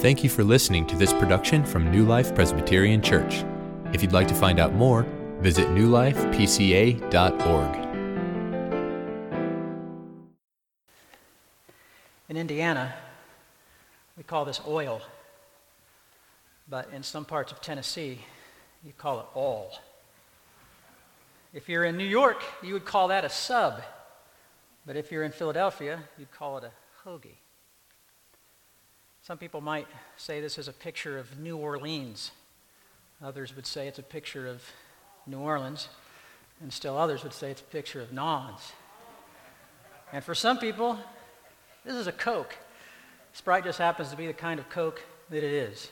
Thank you for listening to this production from New Life Presbyterian Church. If you'd like to find out more, visit newlifepca.org. In Indiana, we call this oil, but in some parts of Tennessee, you call it all. If you're in New York, you would call that a sub, but if you're in Philadelphia, you'd call it a hoagie. Some people might say this is a picture of New Orleans. Others would say it's a picture of New Orleans. And still others would say it's a picture of Nons. And for some people, this is a Coke. Sprite just happens to be the kind of Coke that it is.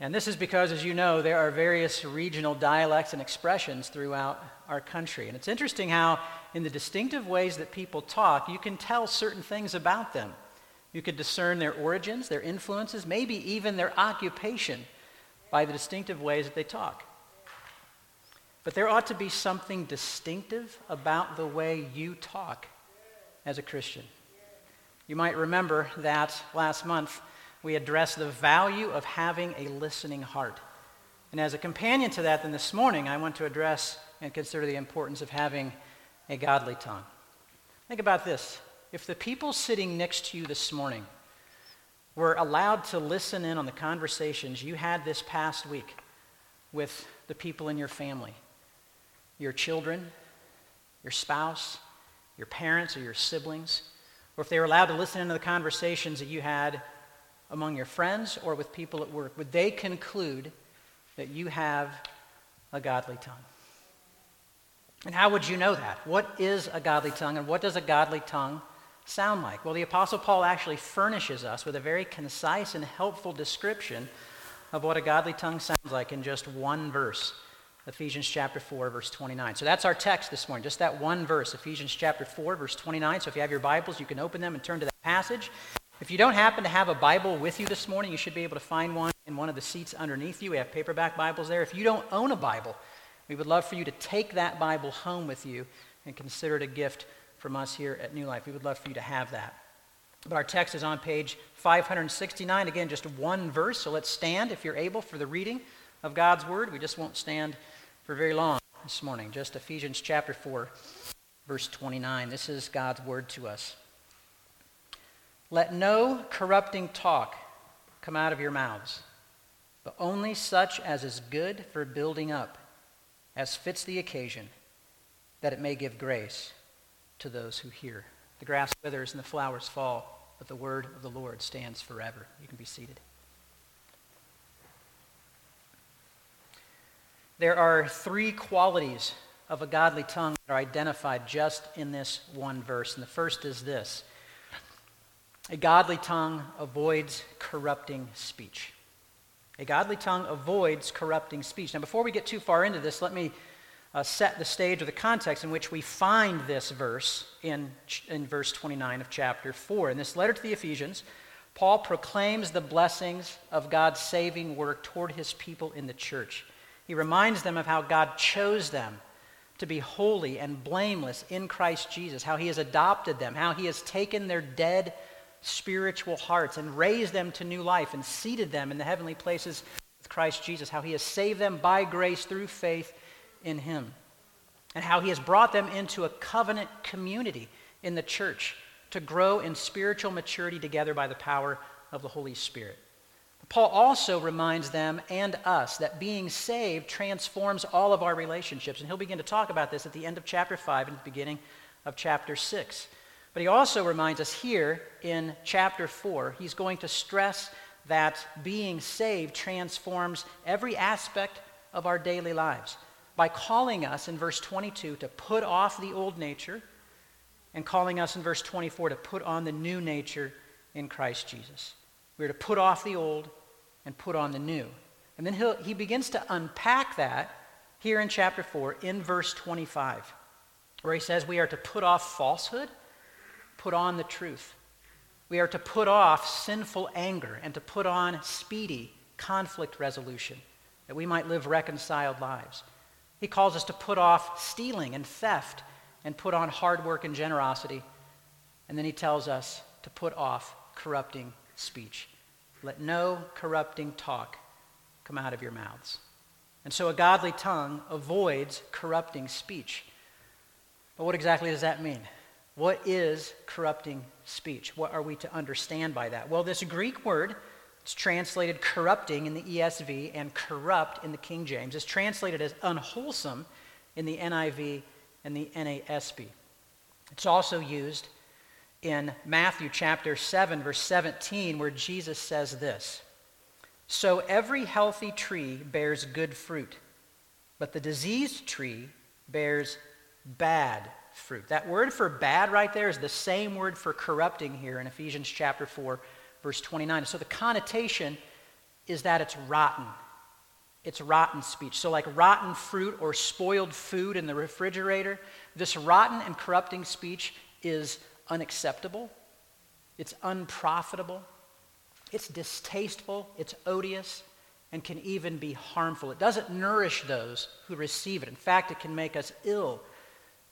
And this is because, as you know, there are various regional dialects and expressions throughout our country. And it's interesting how, in the distinctive ways that people talk, you can tell certain things about them. You could discern their origins, their influences, maybe even their occupation by the distinctive ways that they talk. But there ought to be something distinctive about the way you talk as a Christian. You might remember that last month we addressed the value of having a listening heart. And as a companion to that, then this morning I want to address and consider the importance of having a godly tongue. Think about this if the people sitting next to you this morning were allowed to listen in on the conversations you had this past week with the people in your family, your children, your spouse, your parents, or your siblings, or if they were allowed to listen into the conversations that you had among your friends or with people at work, would they conclude that you have a godly tongue? And how would you know that? What is a godly tongue, and what does a godly tongue sound like? Well, the Apostle Paul actually furnishes us with a very concise and helpful description of what a godly tongue sounds like in just one verse. Ephesians chapter 4, verse 29. So that's our text this morning, just that one verse, Ephesians chapter 4, verse 29. So if you have your Bibles, you can open them and turn to that passage. If you don't happen to have a Bible with you this morning, you should be able to find one in one of the seats underneath you. We have paperback Bibles there. If you don't own a Bible, we would love for you to take that Bible home with you and consider it a gift from us here at New Life. We would love for you to have that. But our text is on page 569. Again, just one verse. So let's stand if you're able for the reading of God's Word. We just won't stand for very long this morning. Just Ephesians chapter 4, verse 29. This is God's Word to us. Let no corrupting talk come out of your mouths, but only such as is good for building up, as fits the occasion, that it may give grace to those who hear. The grass withers and the flowers fall, but the word of the Lord stands forever. You can be seated. There are three qualities of a godly tongue that are identified just in this one verse. And the first is this a godly tongue avoids corrupting speech. A godly tongue avoids corrupting speech. Now, before we get too far into this, let me uh, set the stage or the context in which we find this verse in, in verse 29 of chapter 4. In this letter to the Ephesians, Paul proclaims the blessings of God's saving work toward his people in the church. He reminds them of how God chose them to be holy and blameless in Christ Jesus, how he has adopted them, how he has taken their dead spiritual hearts and raised them to new life and seated them in the heavenly places with Christ Jesus, how he has saved them by grace through faith in him, and how he has brought them into a covenant community in the church to grow in spiritual maturity together by the power of the Holy Spirit. Paul also reminds them and us that being saved transforms all of our relationships. And he'll begin to talk about this at the end of chapter 5 and the beginning of chapter 6. But he also reminds us here in chapter 4, he's going to stress that being saved transforms every aspect of our daily lives by calling us in verse 22 to put off the old nature and calling us in verse 24 to put on the new nature in Christ Jesus. We're to put off the old and put on the new. And then he begins to unpack that here in chapter 4 in verse 25, where he says we are to put off falsehood, put on the truth. We are to put off sinful anger and to put on speedy conflict resolution, that we might live reconciled lives. He calls us to put off stealing and theft and put on hard work and generosity. And then he tells us to put off corrupting speech. let no corrupting talk come out of your mouths. And so a godly tongue avoids corrupting speech. But what exactly does that mean? What is corrupting speech? What are we to understand by that? Well, this Greek word, it's translated corrupting in the ESV and corrupt in the King James, It's translated as unwholesome in the NIV and the NASB. It's also used in Matthew chapter 7, verse 17, where Jesus says this So every healthy tree bears good fruit, but the diseased tree bears bad fruit. That word for bad right there is the same word for corrupting here in Ephesians chapter 4, verse 29. So the connotation is that it's rotten. It's rotten speech. So, like rotten fruit or spoiled food in the refrigerator, this rotten and corrupting speech is unacceptable, it's unprofitable, it's distasteful, it's odious, and can even be harmful. It doesn't nourish those who receive it. In fact, it can make us ill,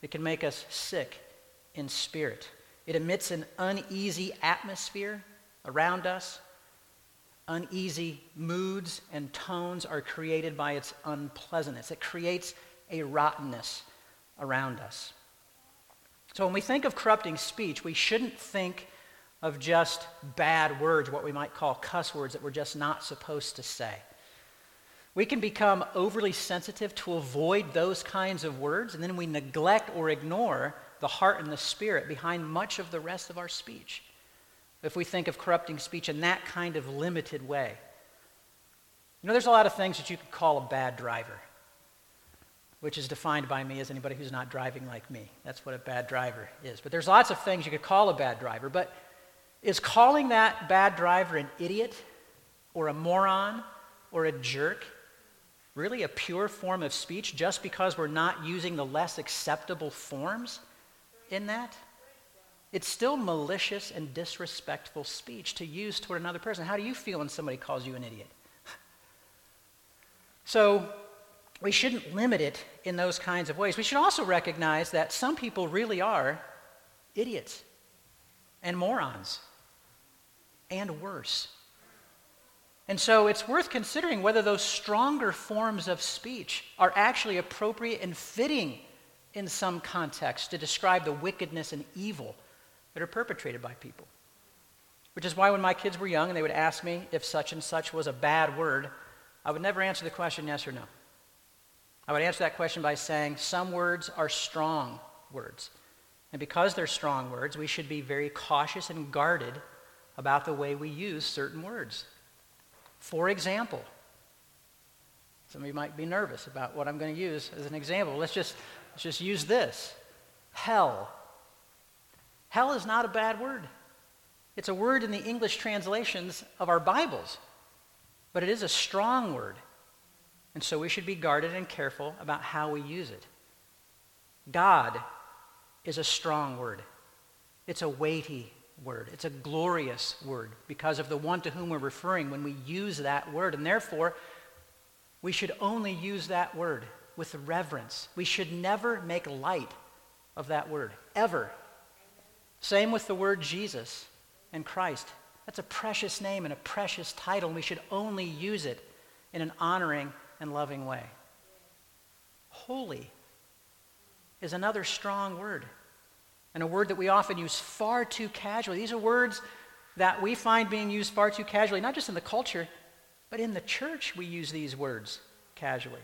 it can make us sick in spirit. It emits an uneasy atmosphere around us. Uneasy moods and tones are created by its unpleasantness. It creates a rottenness around us. So when we think of corrupting speech, we shouldn't think of just bad words, what we might call cuss words that we're just not supposed to say. We can become overly sensitive to avoid those kinds of words, and then we neglect or ignore the heart and the spirit behind much of the rest of our speech. If we think of corrupting speech in that kind of limited way. You know, there's a lot of things that you could call a bad driver which is defined by me as anybody who's not driving like me. That's what a bad driver is. But there's lots of things you could call a bad driver. But is calling that bad driver an idiot or a moron or a jerk really a pure form of speech just because we're not using the less acceptable forms in that? It's still malicious and disrespectful speech to use toward another person. How do you feel when somebody calls you an idiot? so, we shouldn't limit it in those kinds of ways. We should also recognize that some people really are idiots and morons and worse. And so it's worth considering whether those stronger forms of speech are actually appropriate and fitting in some context to describe the wickedness and evil that are perpetrated by people. Which is why when my kids were young and they would ask me if such and such was a bad word, I would never answer the question yes or no. I would answer that question by saying some words are strong words. And because they're strong words, we should be very cautious and guarded about the way we use certain words. For example, some of you might be nervous about what I'm going to use as an example. Let's just, let's just use this hell. Hell is not a bad word. It's a word in the English translations of our Bibles, but it is a strong word. And so we should be guarded and careful about how we use it. God is a strong word, it's a weighty word, it's a glorious word because of the one to whom we're referring when we use that word. And therefore, we should only use that word with reverence. We should never make light of that word, ever. Same with the word Jesus and Christ. That's a precious name and a precious title, and we should only use it in an honoring and loving way. Holy is another strong word, and a word that we often use far too casually. These are words that we find being used far too casually, not just in the culture, but in the church, we use these words casually.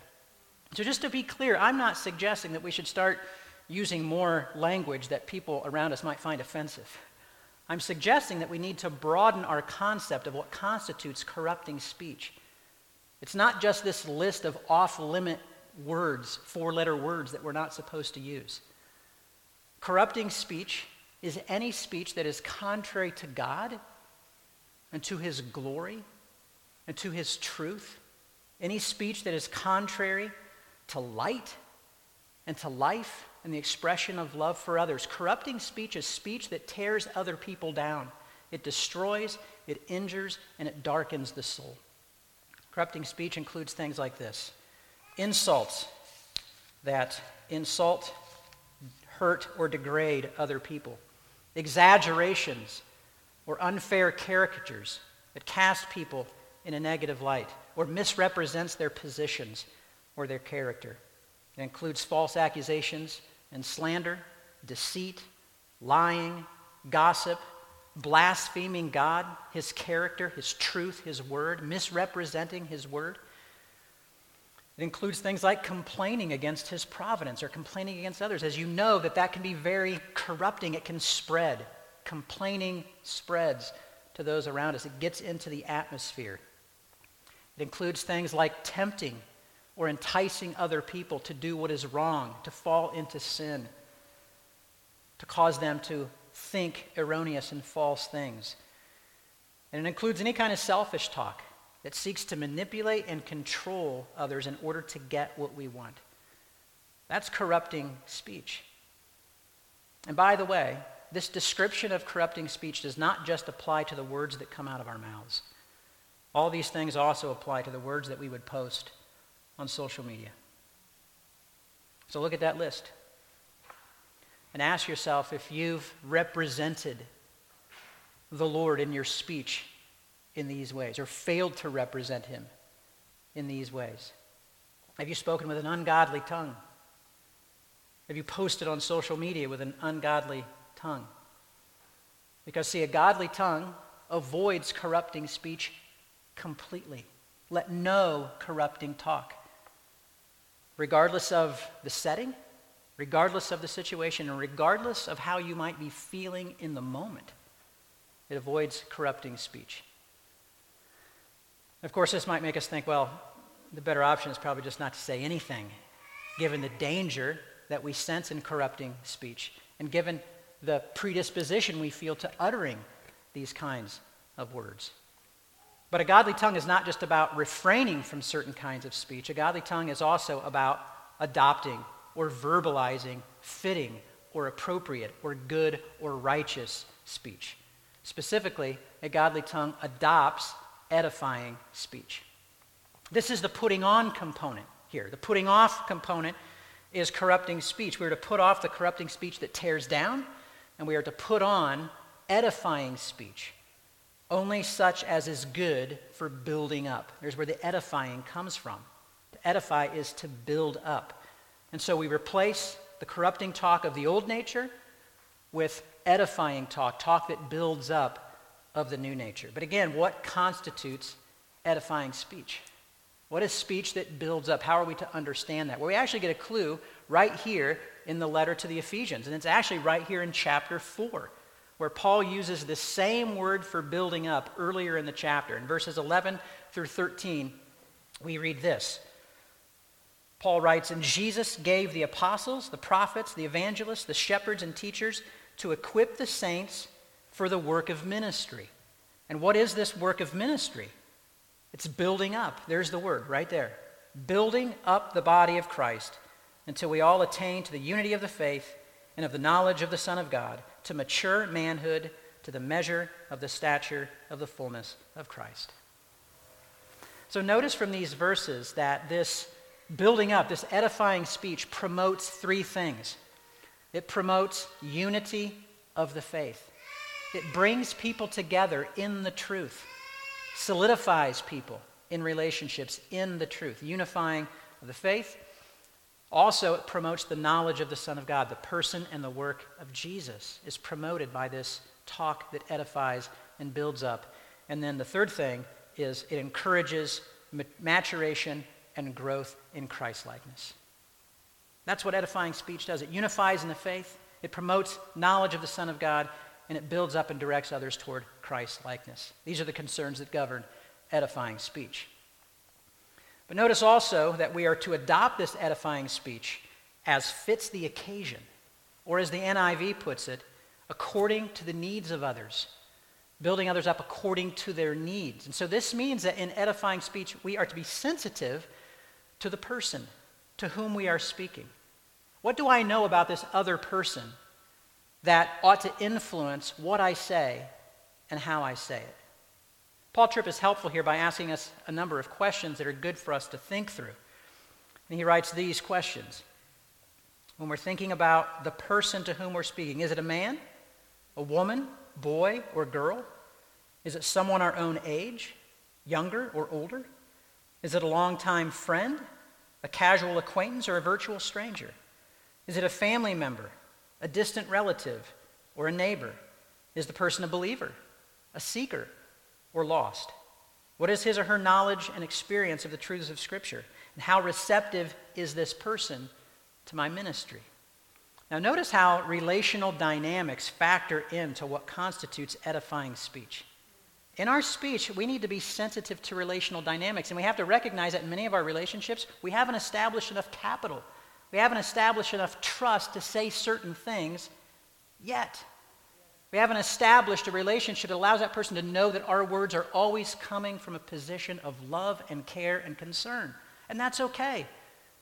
So, just to be clear, I'm not suggesting that we should start using more language that people around us might find offensive. I'm suggesting that we need to broaden our concept of what constitutes corrupting speech. It's not just this list of off limit words, four letter words that we're not supposed to use. Corrupting speech is any speech that is contrary to God and to his glory and to his truth. Any speech that is contrary to light and to life and the expression of love for others. Corrupting speech is speech that tears other people down. It destroys, it injures, and it darkens the soul. Corrupting speech includes things like this insults that insult, hurt, or degrade other people, exaggerations or unfair caricatures that cast people in a negative light or misrepresents their positions or their character. It includes false accusations and slander, deceit, lying, gossip, blaspheming God, his character, his truth, his word, misrepresenting his word. It includes things like complaining against his providence or complaining against others. As you know, that that can be very corrupting. It can spread. Complaining spreads to those around us. It gets into the atmosphere. It includes things like tempting or enticing other people to do what is wrong, to fall into sin, to cause them to think erroneous and false things. And it includes any kind of selfish talk that seeks to manipulate and control others in order to get what we want. That's corrupting speech. And by the way, this description of corrupting speech does not just apply to the words that come out of our mouths. All these things also apply to the words that we would post on social media. So look at that list and ask yourself if you've represented the Lord in your speech in these ways or failed to represent him in these ways. Have you spoken with an ungodly tongue? Have you posted on social media with an ungodly tongue? Because, see, a godly tongue avoids corrupting speech completely. Let no corrupting talk, regardless of the setting, regardless of the situation, and regardless of how you might be feeling in the moment. It avoids corrupting speech. Of course, this might make us think, well, the better option is probably just not to say anything, given the danger that we sense in corrupting speech, and given the predisposition we feel to uttering these kinds of words. But a godly tongue is not just about refraining from certain kinds of speech. A godly tongue is also about adopting or verbalizing fitting or appropriate or good or righteous speech. Specifically, a godly tongue adopts edifying speech. This is the putting on component here. The putting off component is corrupting speech. We are to put off the corrupting speech that tears down, and we are to put on edifying speech only such as is good for building up. There's where the edifying comes from. To edify is to build up. And so we replace the corrupting talk of the old nature with edifying talk, talk that builds up of the new nature. But again, what constitutes edifying speech? What is speech that builds up? How are we to understand that? Well, we actually get a clue right here in the letter to the Ephesians, and it's actually right here in chapter 4 where Paul uses the same word for building up earlier in the chapter. In verses 11 through 13, we read this. Paul writes, And Jesus gave the apostles, the prophets, the evangelists, the shepherds, and teachers to equip the saints for the work of ministry. And what is this work of ministry? It's building up. There's the word right there. Building up the body of Christ until we all attain to the unity of the faith and of the knowledge of the Son of God to mature manhood to the measure of the stature of the fullness of Christ. So notice from these verses that this building up, this edifying speech promotes three things. It promotes unity of the faith. It brings people together in the truth, solidifies people in relationships in the truth, unifying of the faith also, it promotes the knowledge of the Son of God. The person and the work of Jesus is promoted by this talk that edifies and builds up. And then the third thing is it encourages maturation and growth in Christlikeness. That's what edifying speech does. It unifies in the faith, it promotes knowledge of the Son of God, and it builds up and directs others toward Christlikeness. These are the concerns that govern edifying speech. But notice also that we are to adopt this edifying speech as fits the occasion, or as the NIV puts it, according to the needs of others, building others up according to their needs. And so this means that in edifying speech, we are to be sensitive to the person to whom we are speaking. What do I know about this other person that ought to influence what I say and how I say it? Paul Tripp is helpful here by asking us a number of questions that are good for us to think through. And he writes these questions. When we're thinking about the person to whom we're speaking, is it a man, a woman, boy, or girl? Is it someone our own age, younger or older? Is it a longtime friend, a casual acquaintance, or a virtual stranger? Is it a family member, a distant relative, or a neighbor? Is the person a believer, a seeker, or lost? What is his or her knowledge and experience of the truths of Scripture? And how receptive is this person to my ministry? Now, notice how relational dynamics factor into what constitutes edifying speech. In our speech, we need to be sensitive to relational dynamics, and we have to recognize that in many of our relationships, we haven't established enough capital. We haven't established enough trust to say certain things yet. We haven't established a relationship that allows that person to know that our words are always coming from a position of love and care and concern. And that's okay,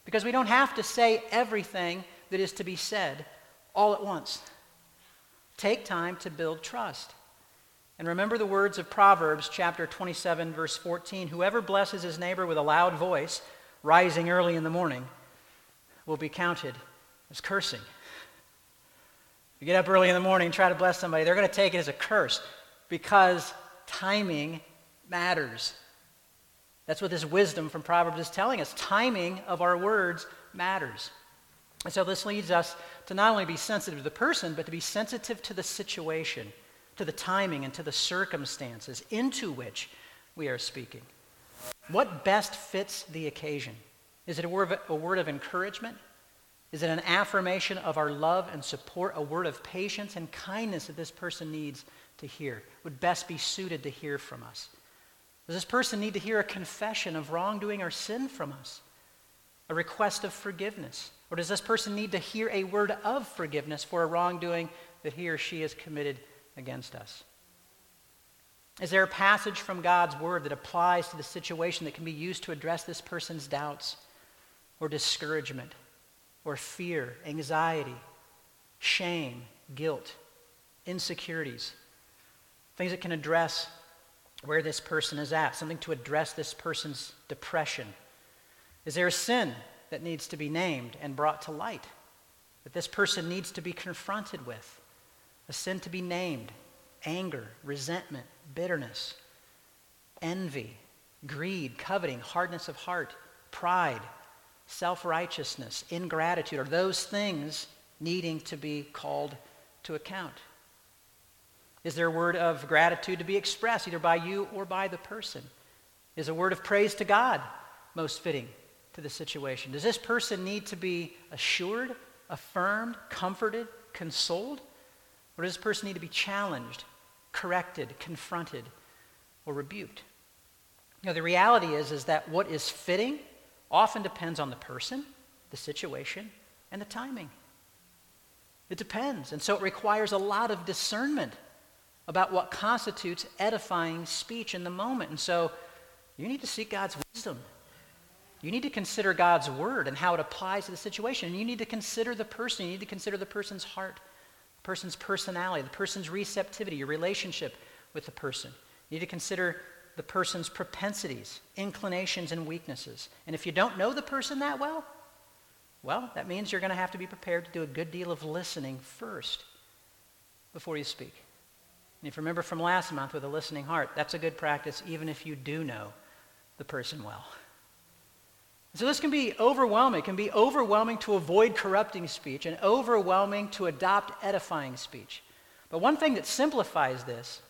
because we don't have to say everything that is to be said all at once. Take time to build trust. And remember the words of Proverbs chapter 27, verse 14 Whoever blesses his neighbor with a loud voice, rising early in the morning, will be counted as cursing. You get up early in the morning and try to bless somebody, they're going to take it as a curse because timing matters. That's what this wisdom from Proverbs is telling us. Timing of our words matters. And so this leads us to not only be sensitive to the person, but to be sensitive to the situation, to the timing, and to the circumstances into which we are speaking. What best fits the occasion? Is it a word of, a word of encouragement? Is it an affirmation of our love and support, a word of patience and kindness that this person needs to hear, would best be suited to hear from us? Does this person need to hear a confession of wrongdoing or sin from us? A request of forgiveness? Or does this person need to hear a word of forgiveness for a wrongdoing that he or she has committed against us? Is there a passage from God's word that applies to the situation that can be used to address this person's doubts or discouragement or fear, anxiety, shame, guilt, insecurities? Things that can address where this person is at, something to address this person's depression. Is there a sin that needs to be named and brought to light, that this person needs to be confronted with, a sin to be named anger, resentment, bitterness, envy, greed, coveting, hardness of heart, pride, self righteousness, ingratitude, are those things needing to be called to account? Is there a word of gratitude to be expressed either by you or by the person? Is a word of praise to God most fitting to the situation? Does this person need to be assured, affirmed, comforted, consoled? Or does this person need to be challenged, corrected, confronted, or rebuked? You know, the reality is, is that what is fitting often depends on the person, the situation, and the timing. It depends. And so it requires a lot of discernment about what constitutes edifying speech in the moment. And so you need to seek God's wisdom you need to consider God's word and how it applies to the situation. And you need to consider the person. You need to consider the person's heart, the person's personality, the person's receptivity, your relationship with the person. You need to consider the person's propensities, inclinations, and weaknesses. And if you don't know the person that well, well, that means you're going to have to be prepared to do a good deal of listening first before you speak. And if you remember from last month with a listening heart, that's a good practice even if you do know the person well. So this can be overwhelming. It can be overwhelming to avoid corrupting speech and overwhelming to adopt edifying speech. But one thing that simplifies this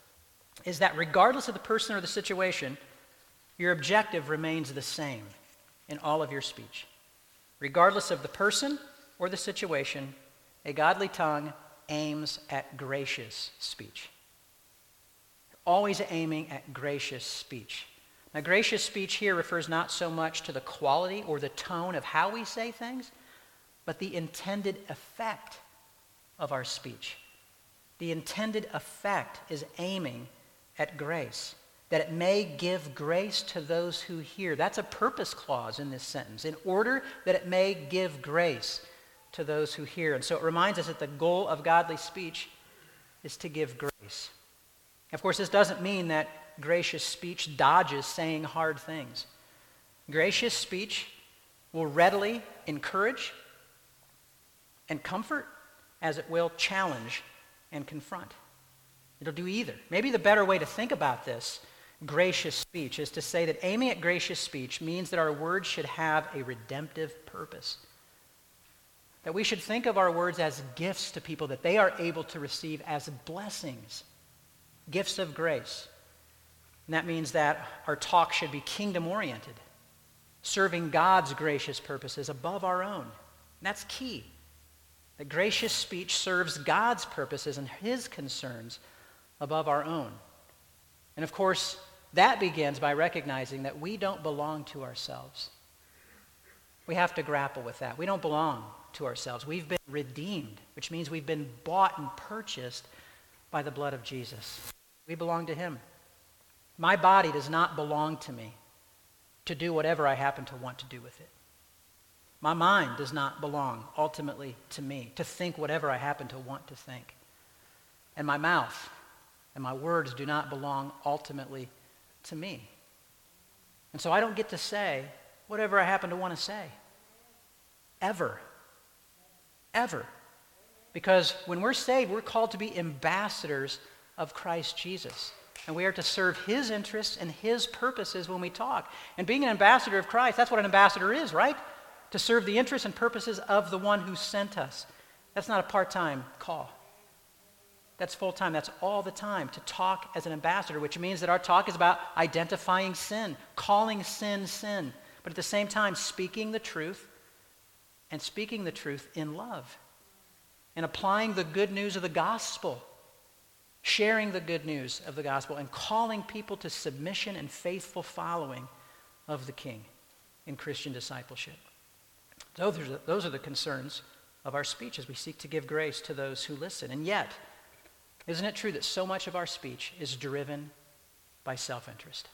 is that regardless of the person or the situation, your objective remains the same in all of your speech. Regardless of the person or the situation, a godly tongue aims at gracious speech. Always aiming at gracious speech. Now, gracious speech here refers not so much to the quality or the tone of how we say things, but the intended effect of our speech. The intended effect is aiming at grace, that it may give grace to those who hear. That's a purpose clause in this sentence, in order that it may give grace to those who hear. And so it reminds us that the goal of godly speech is to give grace. Of course, this doesn't mean that gracious speech dodges saying hard things. Gracious speech will readily encourage and comfort as it will challenge and confront. It'll do either. Maybe the better way to think about this gracious speech is to say that aiming at gracious speech means that our words should have a redemptive purpose. That we should think of our words as gifts to people that they are able to receive as blessings, gifts of grace. And that means that our talk should be kingdom oriented, serving God's gracious purposes above our own. And that's key. That gracious speech serves God's purposes and his concerns above our own. And of course, that begins by recognizing that we don't belong to ourselves. We have to grapple with that. We don't belong to ourselves. We've been redeemed, which means we've been bought and purchased by the blood of Jesus. We belong to him. My body does not belong to me to do whatever I happen to want to do with it. My mind does not belong ultimately to me to think whatever I happen to want to think. And my mouth and my words do not belong ultimately to me. And so I don't get to say whatever I happen to want to say. Ever. Ever. Because when we're saved, we're called to be ambassadors of Christ Jesus. And we are to serve his interests and his purposes when we talk. And being an ambassador of Christ, that's what an ambassador is, right? To serve the interests and purposes of the one who sent us. That's not a part time call. That's full time. That's all the time to talk as an ambassador, which means that our talk is about identifying sin, calling sin sin, but at the same time speaking the truth and speaking the truth in love and applying the good news of the gospel, sharing the good news of the gospel, and calling people to submission and faithful following of the King in Christian discipleship. Those are the, those are the concerns of our speech as we seek to give grace to those who listen. And yet, isn't it true that so much of our speech is driven by self interest?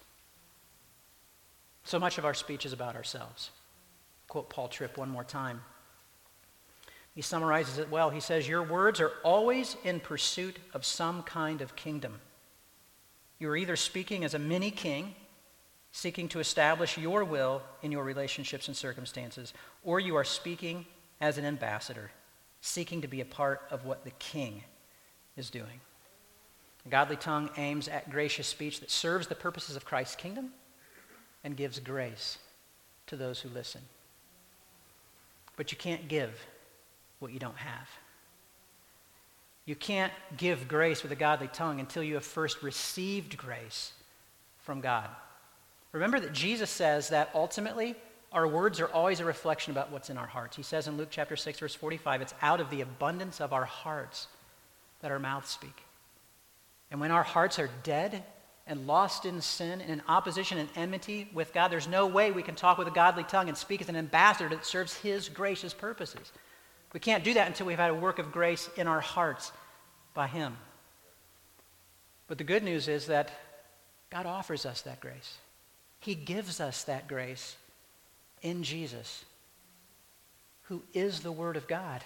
So much of our speech is about ourselves. Quote Paul Tripp one more time. He summarizes it well. He says, Your words are always in pursuit of some kind of kingdom. You are either speaking as a mini king, seeking to establish your will in your relationships and circumstances, or you are speaking as an ambassador, seeking to be a part of what the king is doing. A godly tongue aims at gracious speech that serves the purposes of Christ's kingdom and gives grace to those who listen. But you can't give what you don't have. You can't give grace with a godly tongue until you have first received grace from God. Remember that Jesus says that ultimately our words are always a reflection about what's in our hearts. He says in Luke chapter 6 verse 45, it's out of the abundance of our hearts that our mouths speak. And when our hearts are dead and lost in sin and in opposition and enmity with God, there's no way we can talk with a godly tongue and speak as an ambassador that serves His gracious purposes. We can't do that until we've had a work of grace in our hearts by Him. But the good news is that God offers us that grace. He gives us that grace in Jesus, who is the Word of God.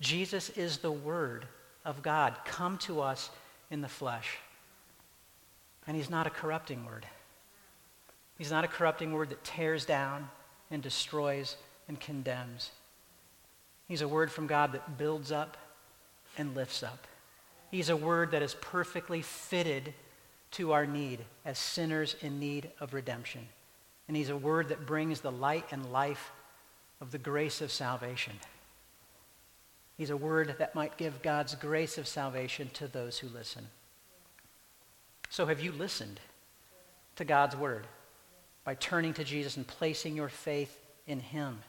Jesus is the Word of God come to us in the flesh. And he's not a corrupting word. He's not a corrupting word that tears down and destroys and condemns. He's a word from God that builds up and lifts up. He's a word that is perfectly fitted to our need as sinners in need of redemption. And he's a word that brings the light and life of the grace of salvation. He's a word that might give God's grace of salvation to those who listen. So, have you listened to God's word by turning to Jesus and placing your faith in him?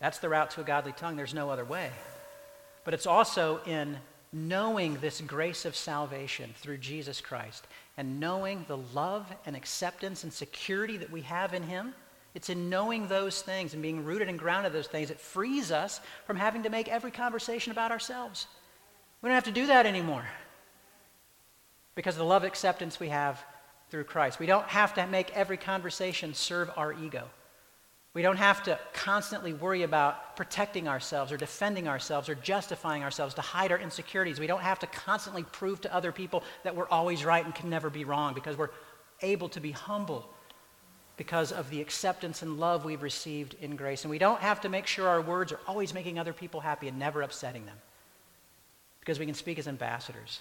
That's the route to a godly tongue. There's no other way. But it's also in knowing this grace of salvation through Jesus Christ and knowing the love and acceptance and security that we have in him it's in knowing those things and being rooted and grounded in those things that frees us from having to make every conversation about ourselves. We don't have to do that anymore because of the love acceptance we have through Christ. We don't have to make every conversation serve our ego. We don't have to constantly worry about protecting ourselves or defending ourselves or justifying ourselves to hide our insecurities. We don't have to constantly prove to other people that we're always right and can never be wrong because we're able to be humble because of the acceptance and love we've received in grace. And we don't have to make sure our words are always making other people happy and never upsetting them because we can speak as ambassadors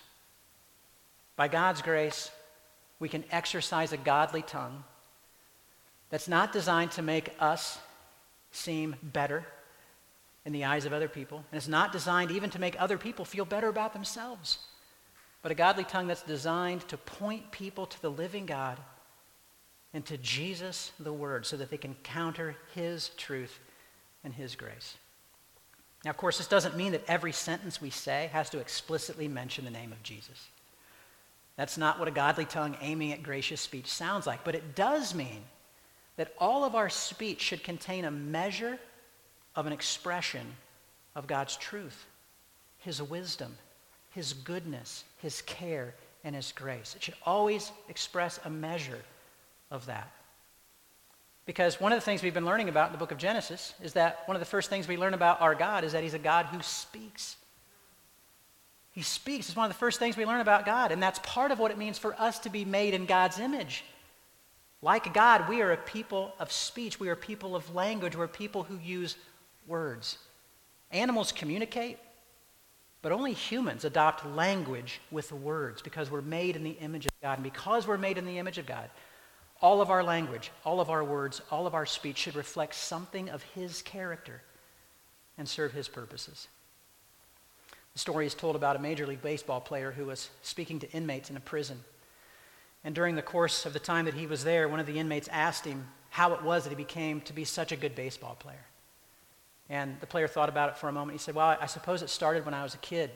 By God's grace, we can exercise a godly tongue that's not designed to make us seem better in the eyes of other people, and it's not designed even to make other people feel better about themselves, but a godly tongue that's designed to point people to the living God and to Jesus, the Word, so that they can counter His truth and His grace. Now, of course, this doesn't mean that every sentence we say has to explicitly mention the name of Jesus. That's not what a godly tongue aiming at gracious speech sounds like, but it does mean that all of our speech should contain a measure of an expression of God's truth, His wisdom, His goodness, His care, and His grace. It should always express a measure of that. Because one of the things we've been learning about in the book of Genesis is that one of the first things we learn about our God is that He's a God who speaks. He speaks. It's one of the first things we learn about God, and that's part of what it means for us to be made in God's image. Like God, we are a people of speech. We are people of language. We're people who use words. Animals communicate, but only humans adopt language with words because we're made in the image of God. And because we're made in the image of God, all of our language, all of our words, all of our speech should reflect something of His character and serve His purposes. The story is told about a Major League Baseball player who was speaking to inmates in a prison. And during the course of the time that he was there, one of the inmates asked him how it was that he became to be such a good baseball player. And the player thought about it for a moment. He said, Well, I suppose it started when I was a kid.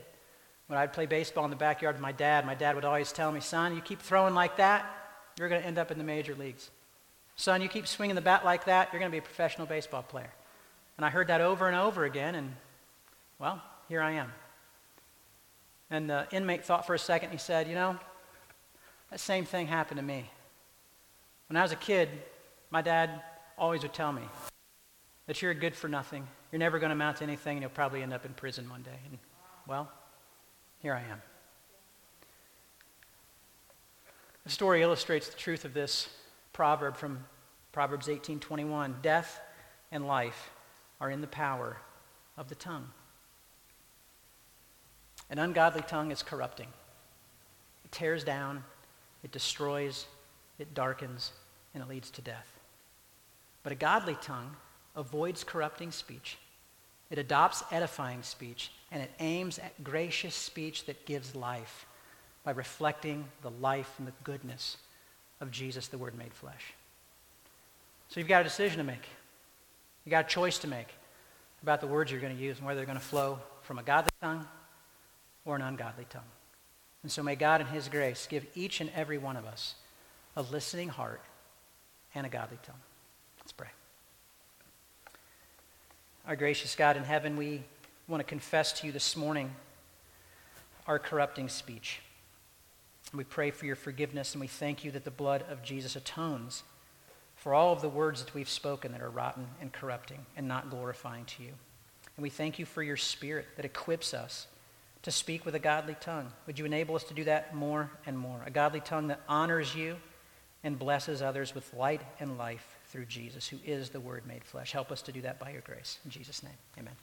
When I'd play baseball in the backyard with my dad, my dad would always tell me, Son, you keep throwing like that, you're going to end up in the major leagues. Son, you keep swinging the bat like that, you're going to be a professional baseball player. And I heard that over and over again, and well, here I am. And the inmate thought for a second. He said, You know, that same thing happened to me. When I was a kid, my dad always would tell me that you're good for nothing. You're never going to amount to anything, and you'll probably end up in prison one day. And, well, here I am. The story illustrates the truth of this proverb from Proverbs 18:21. Death and life are in the power of the tongue. An ungodly tongue is corrupting. It tears down, it destroys, it darkens, and it leads to death. But a godly tongue avoids corrupting speech. It adopts edifying speech, and it aims at gracious speech that gives life by reflecting the life and the goodness of Jesus, the Word made flesh. So you've got a decision to make. You've got a choice to make about the words you're going to use and whether they're going to flow from a godly tongue or an ungodly tongue. And so may God in his grace give each and every one of us a listening heart and a godly tongue. Let's pray. Our gracious God in heaven, we want to confess to you this morning our corrupting speech. We pray for your forgiveness and we thank you that the blood of Jesus atones for all of the words that we've spoken that are rotten and corrupting and not glorifying to you. And we thank you for your spirit that equips us to speak with a godly tongue. Would you enable us to do that more and more? A godly tongue that honors you and blesses others with light and life through Jesus, who is the Word made flesh. Help us to do that by your grace. In Jesus' name, amen.